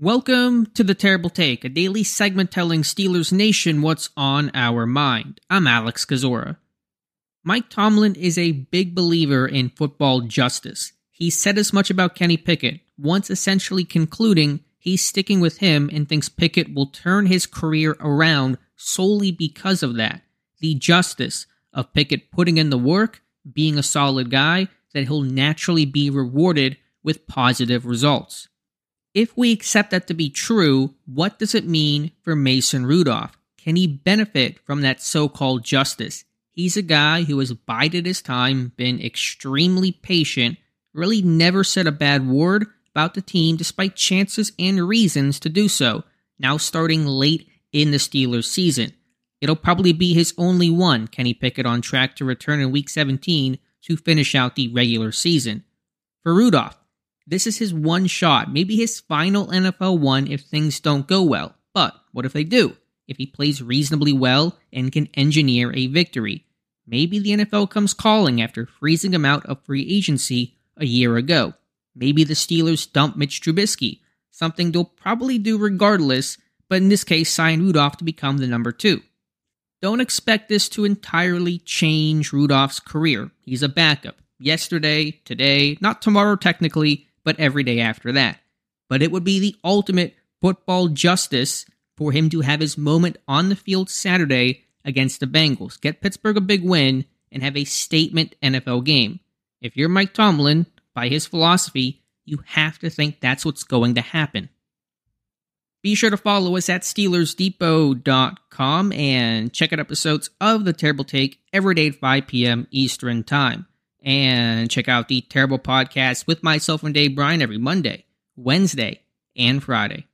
Welcome to the Terrible Take, a daily segment telling Steelers Nation what's on our mind. I'm Alex Kozora. Mike Tomlin is a big believer in football justice. He said as much about Kenny Pickett, once essentially concluding he's sticking with him and thinks Pickett will turn his career around solely because of that. The justice of Pickett putting in the work, being a solid guy, that he'll naturally be rewarded with positive results. If we accept that to be true, what does it mean for Mason Rudolph? Can he benefit from that so called justice? He's a guy who has bided his time, been extremely patient, really never said a bad word about the team despite chances and reasons to do so, now starting late in the Steelers season. It'll probably be his only one, Kenny Pickett on track to return in Week 17 to finish out the regular season. For Rudolph, this is his one shot, maybe his final NFL one if things don't go well. But what if they do? If he plays reasonably well and can engineer a victory? Maybe the NFL comes calling after freezing him out of free agency a year ago. Maybe the Steelers dump Mitch Trubisky, something they'll probably do regardless, but in this case, sign Rudolph to become the number two. Don't expect this to entirely change Rudolph's career. He's a backup. Yesterday, today, not tomorrow technically, but every day after that. But it would be the ultimate football justice for him to have his moment on the field Saturday against the Bengals, get Pittsburgh a big win, and have a statement NFL game. If you're Mike Tomlin, by his philosophy, you have to think that's what's going to happen. Be sure to follow us at SteelersDepot.com and check out episodes of The Terrible Take every day at 5 p.m. Eastern Time. And check out the Terrible Podcast with myself and Dave Bryan every Monday, Wednesday, and Friday.